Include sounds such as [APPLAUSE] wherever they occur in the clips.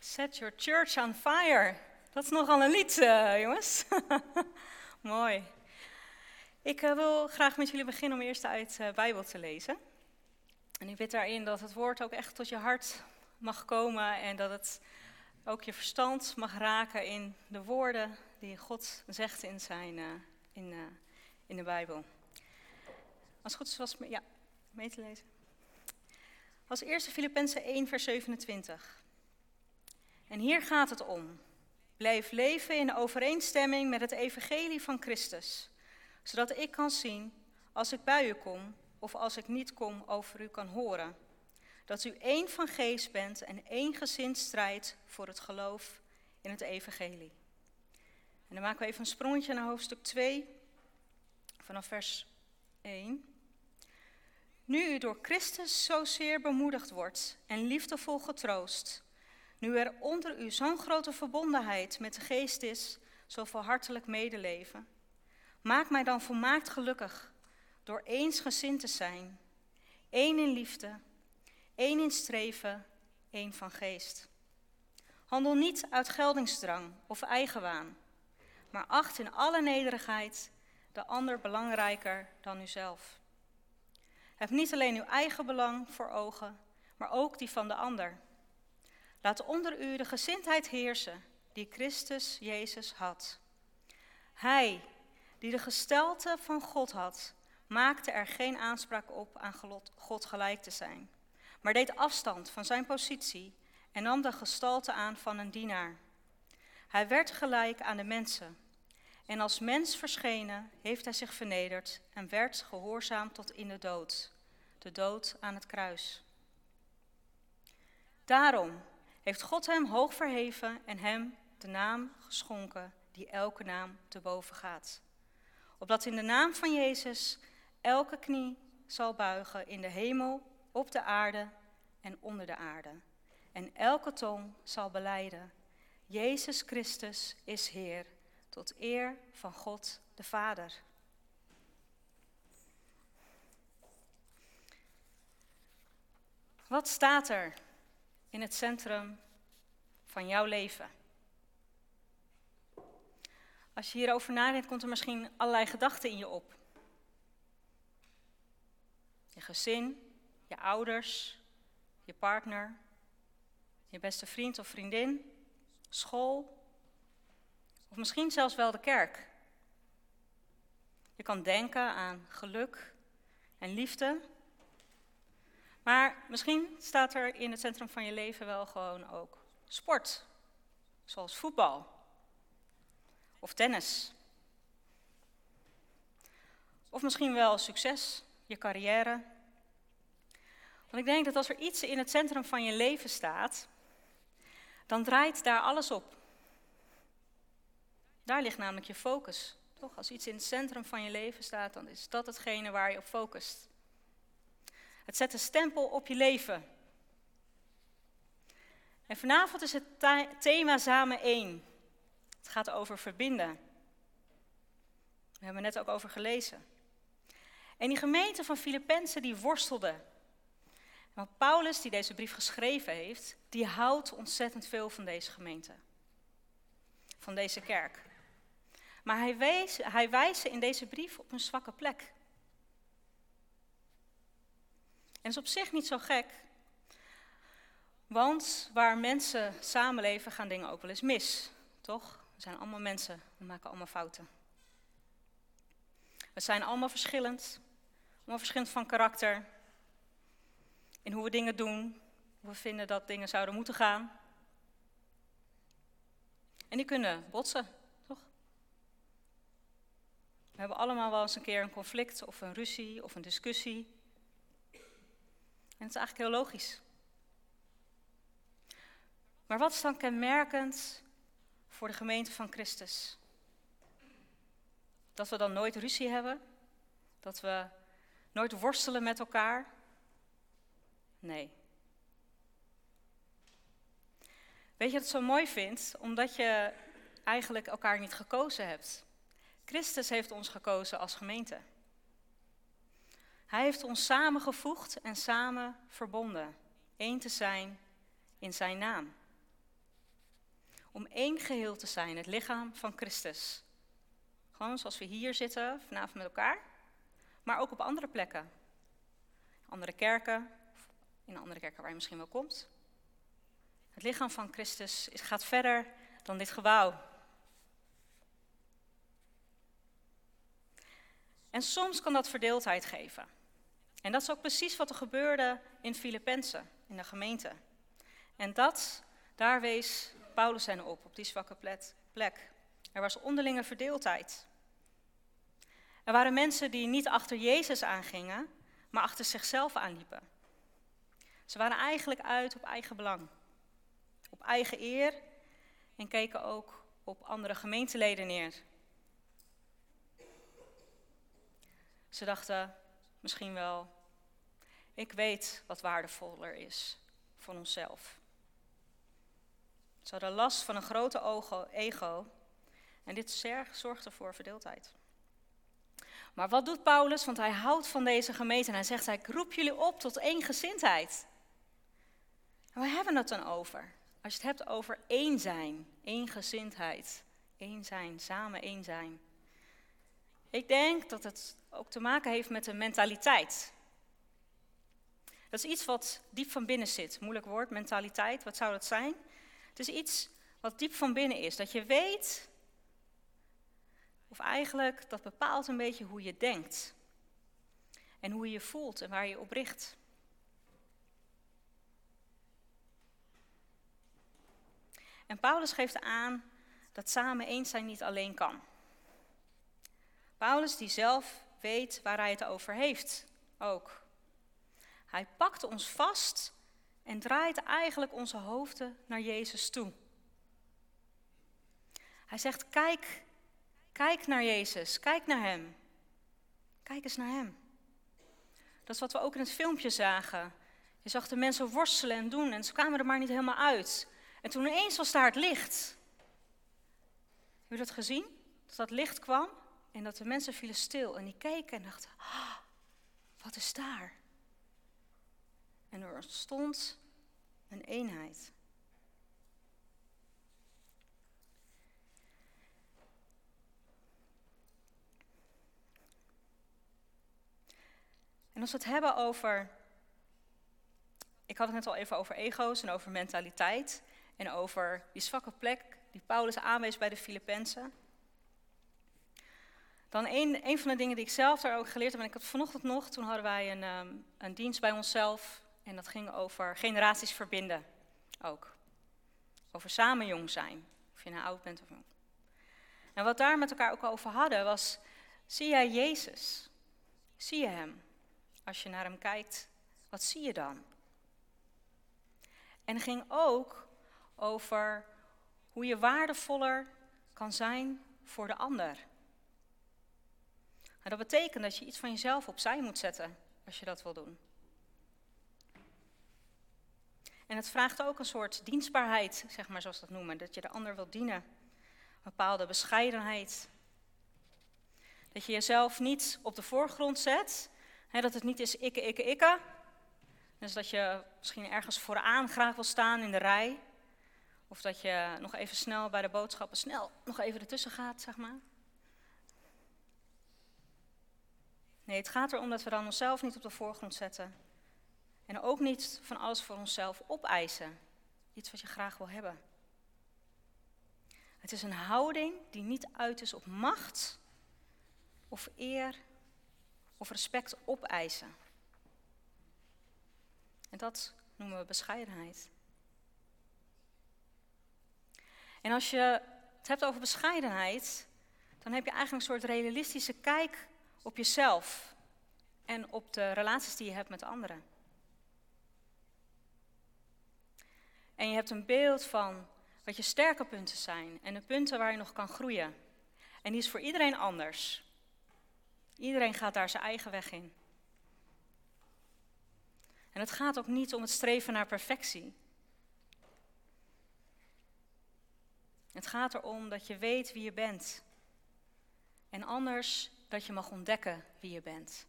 Set your church on fire. Dat is nogal een lied, uh, jongens. [LAUGHS] Mooi. Ik uh, wil graag met jullie beginnen om eerst uit de uh, Bijbel te lezen. En ik bid daarin dat het woord ook echt tot je hart mag komen en dat het ook je verstand mag raken in de woorden die God zegt in, zijn, in, in de Bijbel. Als het goed is, was ja, mee te lezen. Als eerste Filippenzen 1, vers 27. En hier gaat het om. Blijf leven in overeenstemming met het evangelie van Christus, zodat ik kan zien, als ik bij u kom of als ik niet kom, over u kan horen. Dat u één van geest bent en één gezind strijdt voor het geloof in het evangelie. En dan maken we even een sprongetje naar hoofdstuk 2, vanaf vers 1. Nu u door Christus zozeer bemoedigd wordt en liefdevol getroost, nu er onder u zo'n grote verbondenheid met de geest is, zoveel hartelijk medeleven, maak mij dan volmaakt gelukkig door eensgezind te zijn, één in liefde, één in streven, één van geest. Handel niet uit geldingsdrang of eigenwaan, maar acht in alle nederigheid de ander belangrijker dan uzelf. Heb niet alleen uw eigen belang voor ogen, maar ook die van de ander. Laat onder u de gezindheid heersen die Christus Jezus had. Hij, die de gestalte van God had, maakte er geen aanspraak op aan God gelijk te zijn, maar deed afstand van zijn positie en nam de gestalte aan van een dienaar. Hij werd gelijk aan de mensen. En als mens verschenen heeft hij zich vernederd en werd gehoorzaam tot in de dood, de dood aan het kruis. Daarom heeft God hem hoog verheven en hem de naam geschonken die elke naam te boven gaat. Opdat in de naam van Jezus elke knie zal buigen in de hemel, op de aarde en onder de aarde. En elke tong zal beleiden, Jezus Christus is Heer, tot eer van God de Vader. Wat staat er in het centrum van jouw leven? Als je hierover nadenkt, komt er misschien allerlei gedachten in je op. Je gezin, je ouders, je partner, je beste vriend of vriendin, school, of misschien zelfs wel de kerk. Je kan denken aan geluk en liefde, maar misschien staat er in het centrum van je leven wel gewoon ook sport, zoals voetbal of tennis. Of misschien wel succes, je carrière. Want ik denk dat als er iets in het centrum van je leven staat, dan draait daar alles op. Daar ligt namelijk je focus. Toch? Als iets in het centrum van je leven staat, dan is dat hetgene waar je op focust. Het zet een stempel op je leven. En vanavond is het thema samen één. Het gaat over verbinden. We hebben net ook over gelezen. En die gemeente van Filippenzen die worstelde. Want Paulus, die deze brief geschreven heeft, die houdt ontzettend veel van deze gemeente. Van deze kerk. Maar hij, wees, hij wijst in deze brief op een zwakke plek. En is op zich niet zo gek, want waar mensen samenleven gaan dingen ook wel eens mis, toch? We zijn allemaal mensen, we maken allemaal fouten. We zijn allemaal verschillend, allemaal verschillend van karakter, in hoe we dingen doen, hoe we vinden dat dingen zouden moeten gaan. En die kunnen botsen, toch? We hebben allemaal wel eens een keer een conflict of een ruzie of een discussie. En het is eigenlijk heel logisch. Maar wat is dan kenmerkend voor de gemeente van Christus? Dat we dan nooit ruzie hebben? Dat we nooit worstelen met elkaar? Nee. Weet je wat zo mooi vind? Omdat je eigenlijk elkaar niet gekozen hebt. Christus heeft ons gekozen als gemeente. Hij heeft ons samengevoegd en samen verbonden. één te zijn in zijn naam. om één geheel te zijn, het lichaam van Christus. Gewoon zoals we hier zitten vanavond met elkaar, maar ook op andere plekken. Andere kerken, in andere kerken waar je misschien wel komt. Het lichaam van Christus gaat verder dan dit gebouw. En soms kan dat verdeeldheid geven. En dat is ook precies wat er gebeurde in Filippenzen, in de gemeente. En dat, daar wees Paulus hen op, op die zwakke plek. Er was onderlinge verdeeldheid. Er waren mensen die niet achter Jezus aangingen, maar achter zichzelf aanliepen. Ze waren eigenlijk uit op eigen belang, op eigen eer en keken ook op andere gemeenteleden neer. Ze dachten misschien wel, ik weet wat waardevoller is voor onszelf. Ze hadden last van een grote ego en dit zorgde voor verdeeldheid. Maar wat doet Paulus? Want hij houdt van deze gemeente en hij zegt, ik roep jullie op tot één gezindheid. En waar hebben we het dan over? Als je het hebt over één zijn, één gezindheid, één zijn, samen één zijn. Ik denk dat het ook te maken heeft met de mentaliteit. Dat is iets wat diep van binnen zit. Moeilijk woord, mentaliteit, wat zou dat zijn? Het is iets wat diep van binnen is. Dat je weet, of eigenlijk dat bepaalt een beetje hoe je denkt. En hoe je je voelt en waar je op richt. En Paulus geeft aan dat samen eens zijn niet alleen kan. Paulus die zelf weet waar hij het over heeft, ook. Hij pakt ons vast en draait eigenlijk onze hoofden naar Jezus toe. Hij zegt, kijk, kijk naar Jezus, kijk naar Hem. Kijk eens naar Hem. Dat is wat we ook in het filmpje zagen. Je zag de mensen worstelen en doen en ze kwamen er maar niet helemaal uit. En toen ineens was daar het licht. Heb je dat gezien? Dat dat licht kwam en dat de mensen vielen stil en die keken en dachten, ah, wat is daar? En er ontstond een eenheid. En als we het hebben over. Ik had het net al even over ego's en over mentaliteit. En over die zwakke plek die Paulus aanwees bij de Filippenzen. Dan een, van de dingen die ik zelf daar ook geleerd heb, en ik had vanochtend nog, toen hadden wij een, ehm, een dienst bij onszelf. En dat ging over generaties verbinden ook. Over samen jong zijn, of je nou oud bent of jong. En wat daar met elkaar ook over hadden was, zie jij Jezus? Zie je Hem? Als je naar Hem kijkt, wat zie je dan? En ging ook over hoe je waardevoller kan zijn voor de ander. En dat betekent dat je iets van jezelf opzij moet zetten als je dat wil doen. En het vraagt ook een soort dienstbaarheid, zeg maar zoals dat noemen. Dat je de ander wilt dienen. Een bepaalde bescheidenheid. Dat je jezelf niet op de voorgrond zet. Dat het niet is ikke, ikke, ikke. Dus dat je misschien ergens vooraan graag wil staan in de rij. Of dat je nog even snel bij de boodschappen snel nog even ertussen gaat, zeg maar. Nee, het gaat erom dat we dan onszelf niet op de voorgrond zetten. En ook niet van alles voor onszelf opeisen. Iets wat je graag wil hebben. Het is een houding die niet uit is op macht of eer of respect opeisen. En dat noemen we bescheidenheid. En als je het hebt over bescheidenheid, dan heb je eigenlijk een soort realistische kijk op jezelf en op de relaties die je hebt met anderen. En je hebt een beeld van wat je sterke punten zijn en de punten waar je nog kan groeien. En die is voor iedereen anders. Iedereen gaat daar zijn eigen weg in. En het gaat ook niet om het streven naar perfectie. Het gaat erom dat je weet wie je bent. En anders dat je mag ontdekken wie je bent.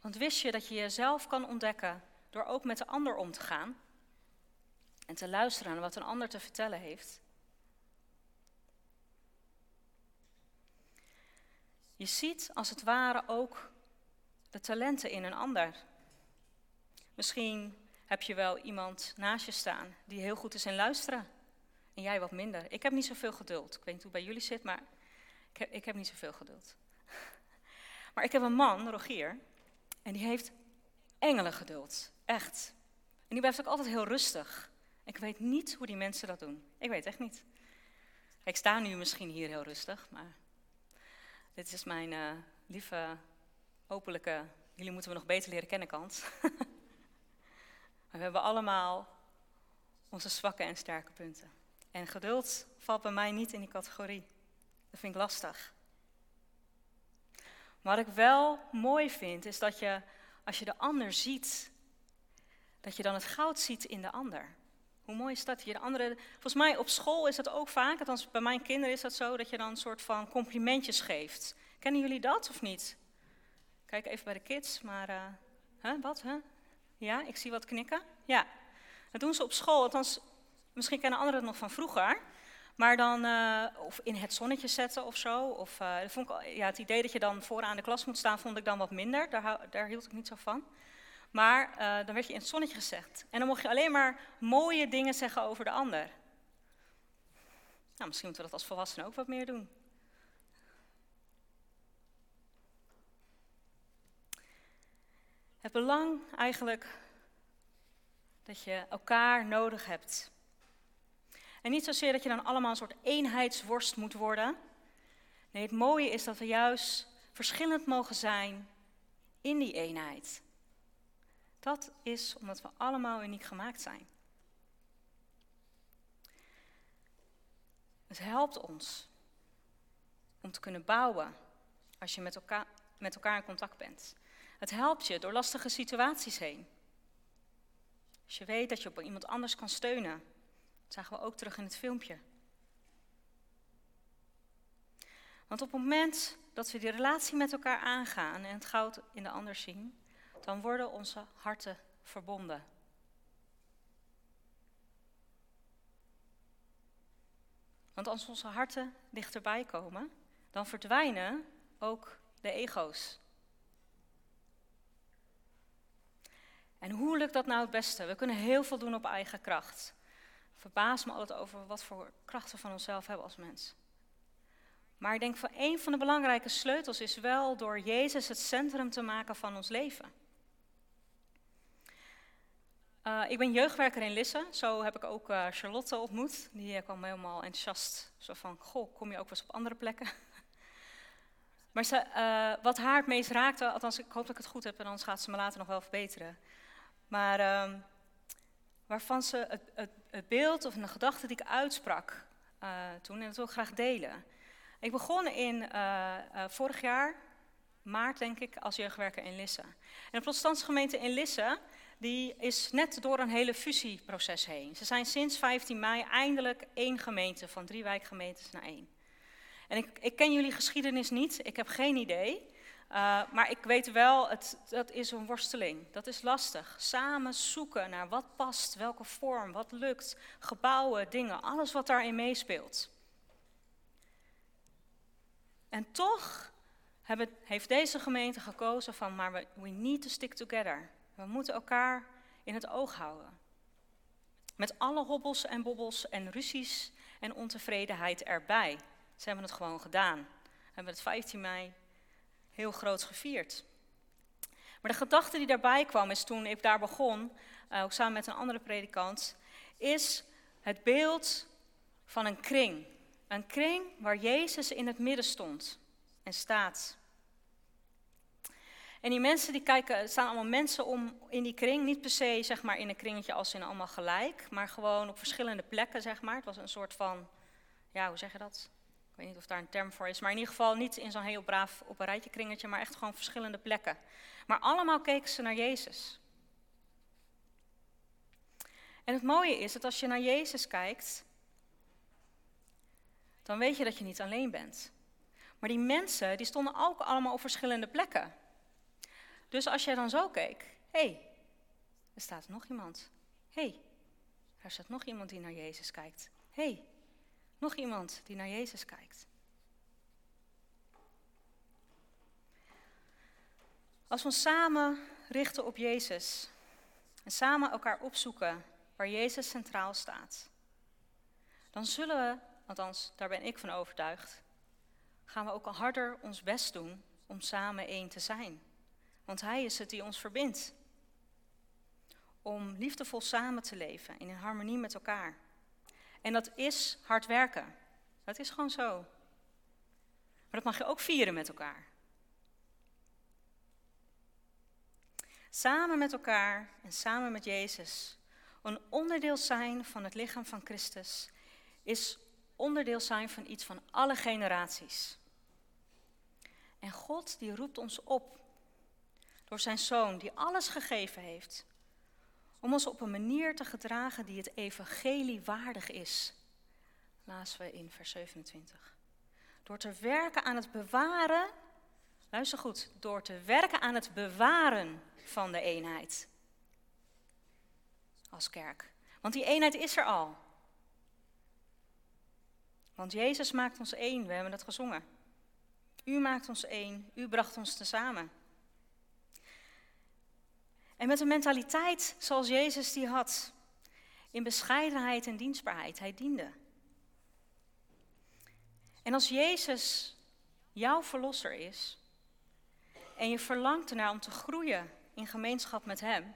Want wist je dat je jezelf kan ontdekken door ook met de ander om te gaan? En te luisteren naar wat een ander te vertellen heeft. Je ziet als het ware ook de talenten in een ander. Misschien heb je wel iemand naast je staan die heel goed is in luisteren. En jij wat minder. Ik heb niet zoveel geduld. Ik weet niet hoe bij jullie zit, maar ik heb, ik heb niet zoveel geduld. [LAUGHS] Maar ik heb een man, Rogier, en die heeft engelengeduld. Echt. En die blijft ook altijd heel rustig. Ik weet niet hoe die mensen dat doen. Ik weet echt niet. Ik sta nu misschien hier heel rustig, maar dit is mijn uh, lieve, openlijke, jullie moeten we nog beter leren kennen kant. [LAUGHS] we hebben allemaal onze zwakke en sterke punten. En geduld valt bij mij niet in die categorie. Dat vind ik lastig. Wat ik wel mooi vind, is dat je, als je de ander ziet, dat je dan het goud ziet in de ander. Hoe mooi is dat? Je de andere, volgens mij op school is dat ook vaak, althans bij mijn kinderen is dat zo, dat je dan een soort van complimentjes geeft. Kennen jullie dat of niet? Kijk even bij de kids, maar uh, hè, wat? Hè? Ja, ik zie wat knikken. Ja, dat doen ze op school, althans misschien kennen anderen het nog van vroeger. Maar dan, uh, of in het zonnetje zetten of zo. Of, uh, vond ik, ja, het idee dat je dan vooraan de klas moet staan, vond ik dan wat minder. Daar, daar hield ik niet zo van. Maar uh, dan werd je in het zonnetje gezet. En dan mocht je alleen maar mooie dingen zeggen over de ander. Nou, misschien moeten we dat als volwassenen ook wat meer doen. Het belang eigenlijk dat je elkaar nodig hebt. En niet zozeer dat je dan allemaal een soort eenheidsworst moet worden. Nee, het mooie is dat we juist verschillend mogen zijn in die eenheid. Dat is omdat we allemaal uniek gemaakt zijn. Het helpt ons om te kunnen bouwen als je met elkaar, met elkaar in contact bent. Het helpt je door lastige situaties heen. Als je weet dat je op iemand anders kan steunen. Zagen we ook terug in het filmpje. Want op het moment dat we die relatie met elkaar aangaan en het goud in de ander zien, dan worden onze harten verbonden. Want als onze harten dichterbij komen, dan verdwijnen ook de ego's. En hoe lukt dat nou het beste? We kunnen heel veel doen op eigen kracht. Verbaas me altijd over wat voor krachten we van onszelf hebben als mens. Maar ik denk van een van de belangrijke sleutels is wel door Jezus het centrum te maken van ons leven. Uh, ik ben jeugdwerker in Lisse, zo heb ik ook uh, Charlotte ontmoet. Die uh, kwam helemaal enthousiast, zo van, goh, kom je ook wel eens op andere plekken? [LAUGHS] maar wat haar het meest raakte, althans ik hoop dat ik het goed heb en anders gaat ze me later nog wel verbeteren. Maar ehm, waarvan ze het, het, beeld of een gedachte die ik uitsprak toen, en dat wil ik graag delen. Ik begon in vorig jaar, maart denk ik, als jeugdwerker in Lisse. En de protestantse gemeente in Lisse die is net door een hele fusieproces heen. Ze zijn sinds 15 mei eindelijk één gemeente, van drie wijkgemeentes naar één. En ik, ik ken jullie geschiedenis niet, ik heb geen idee. Uh, maar ik weet wel, het, dat is een worsteling. Dat is lastig. Samen zoeken naar wat past, welke vorm, wat lukt. Gebouwen, dingen, alles wat daarin meespeelt. En toch hebben, heeft deze gemeente gekozen van, maar we, we need to stick together. We moeten elkaar in het oog houden. Met alle hobbels en bobbels en ruzies en ontevredenheid erbij. Ze hebben het gewoon gedaan. Hebben het 15 mei heel groot gevierd. Maar de gedachte die daarbij kwam is toen ik daar begon, uh, ook samen met een andere predikant, is het beeld van een kring. Een kring waar Jezus in het midden stond en staat. En die mensen die kijken, er staan allemaal mensen om in die kring, niet per se zeg maar in een kringetje als in allemaal gelijk, maar gewoon op verschillende plekken zeg maar. Het was een soort van, ja hoe zeg je dat? Ik weet niet of daar een term voor is, maar in ieder geval niet in zo'n heel braaf op een rijtje kringetje, maar echt gewoon verschillende plekken. Maar allemaal keken ze naar Jezus. En het mooie is dat als je naar Jezus kijkt, dan weet je dat je niet alleen bent. Maar die mensen, die stonden ook allemaal op verschillende plekken. Dus als jij dan zo keek, hé, hey, er staat nog iemand. Hé, hey, daar staat nog iemand die naar Jezus kijkt. Hé, hey, nog iemand die naar Jezus kijkt. Als we ons samen richten op Jezus en samen elkaar opzoeken waar Jezus centraal staat, dan zullen we, althans daar ben ik van overtuigd, gaan we ook al harder ons best doen om samen één te zijn. Want Hij is het die ons verbindt. Om liefdevol samen te leven in harmonie met elkaar. En dat is hard werken. Dat is gewoon zo. Maar dat mag je ook vieren met elkaar. Samen met elkaar en samen met Jezus. Een onderdeel zijn van het lichaam van Christus is onderdeel zijn van iets van alle generaties. En God die roept ons op door zijn zoon die alles gegeven heeft om ons op een manier te gedragen die het evangelie waardig is. Laten we in vers 27. Door te werken aan het bewaren, luister goed, door te werken aan het bewaren van de eenheid. Als kerk. Want die eenheid is er al. Want Jezus maakt ons één, we hebben het gezongen. U maakt ons één, u bracht ons tezamen. En met een mentaliteit zoals Jezus die had, in bescheidenheid en dienstbaarheid, hij diende. En als Jezus jouw verlosser is en je verlangt ernaar om te groeien in gemeenschap met Hem,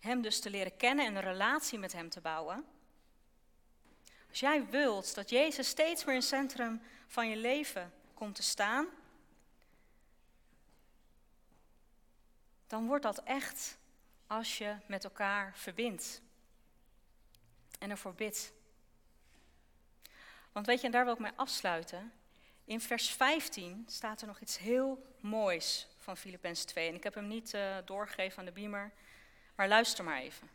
Hem dus te leren kennen en een relatie met Hem te bouwen, als jij wilt dat Jezus steeds meer in het centrum van je leven komt te staan, dan wordt dat echt als je met elkaar verbindt en ervoor bidt. Want weet je, en daar wil ik mee afsluiten. In vers 15 staat er nog iets heel moois van Filippenzen 2. En ik heb hem niet uh, doorgegeven aan de beamer, maar luister maar even.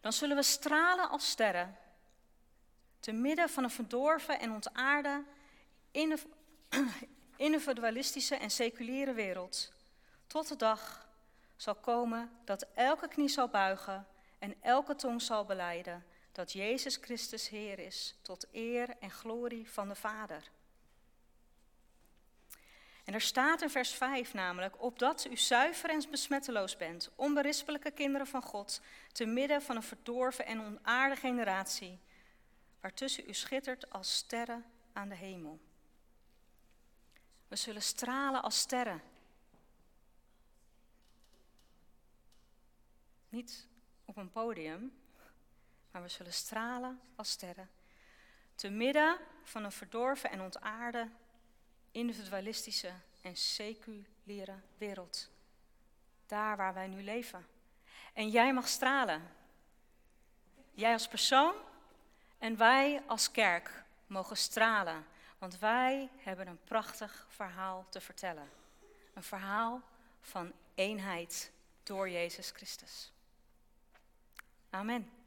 Dan zullen we stralen als sterren, te midden van een verdorven en ontaarde, [CLEARS THROAT] individualistische en seculiere wereld, tot de dag zal komen dat elke knie zal buigen en elke tong zal beleiden dat Jezus Christus Heer is, tot eer en glorie van de Vader. En er staat in vers 5 namelijk, opdat u zuiver en besmetteloos bent, onberispelijke kinderen van God, te midden van een verdorven en onaarde generatie, waartussen u schittert als sterren aan de hemel. We zullen stralen als sterren. Niet op een podium, maar we zullen stralen als sterren. Te midden van een verdorven en ontaarde, individualistische en seculiere wereld. Daar waar wij nu leven. En jij mag stralen. Jij als persoon en wij als kerk mogen stralen. Want wij hebben een prachtig verhaal te vertellen. Een verhaal van eenheid door Jezus Christus. Amen.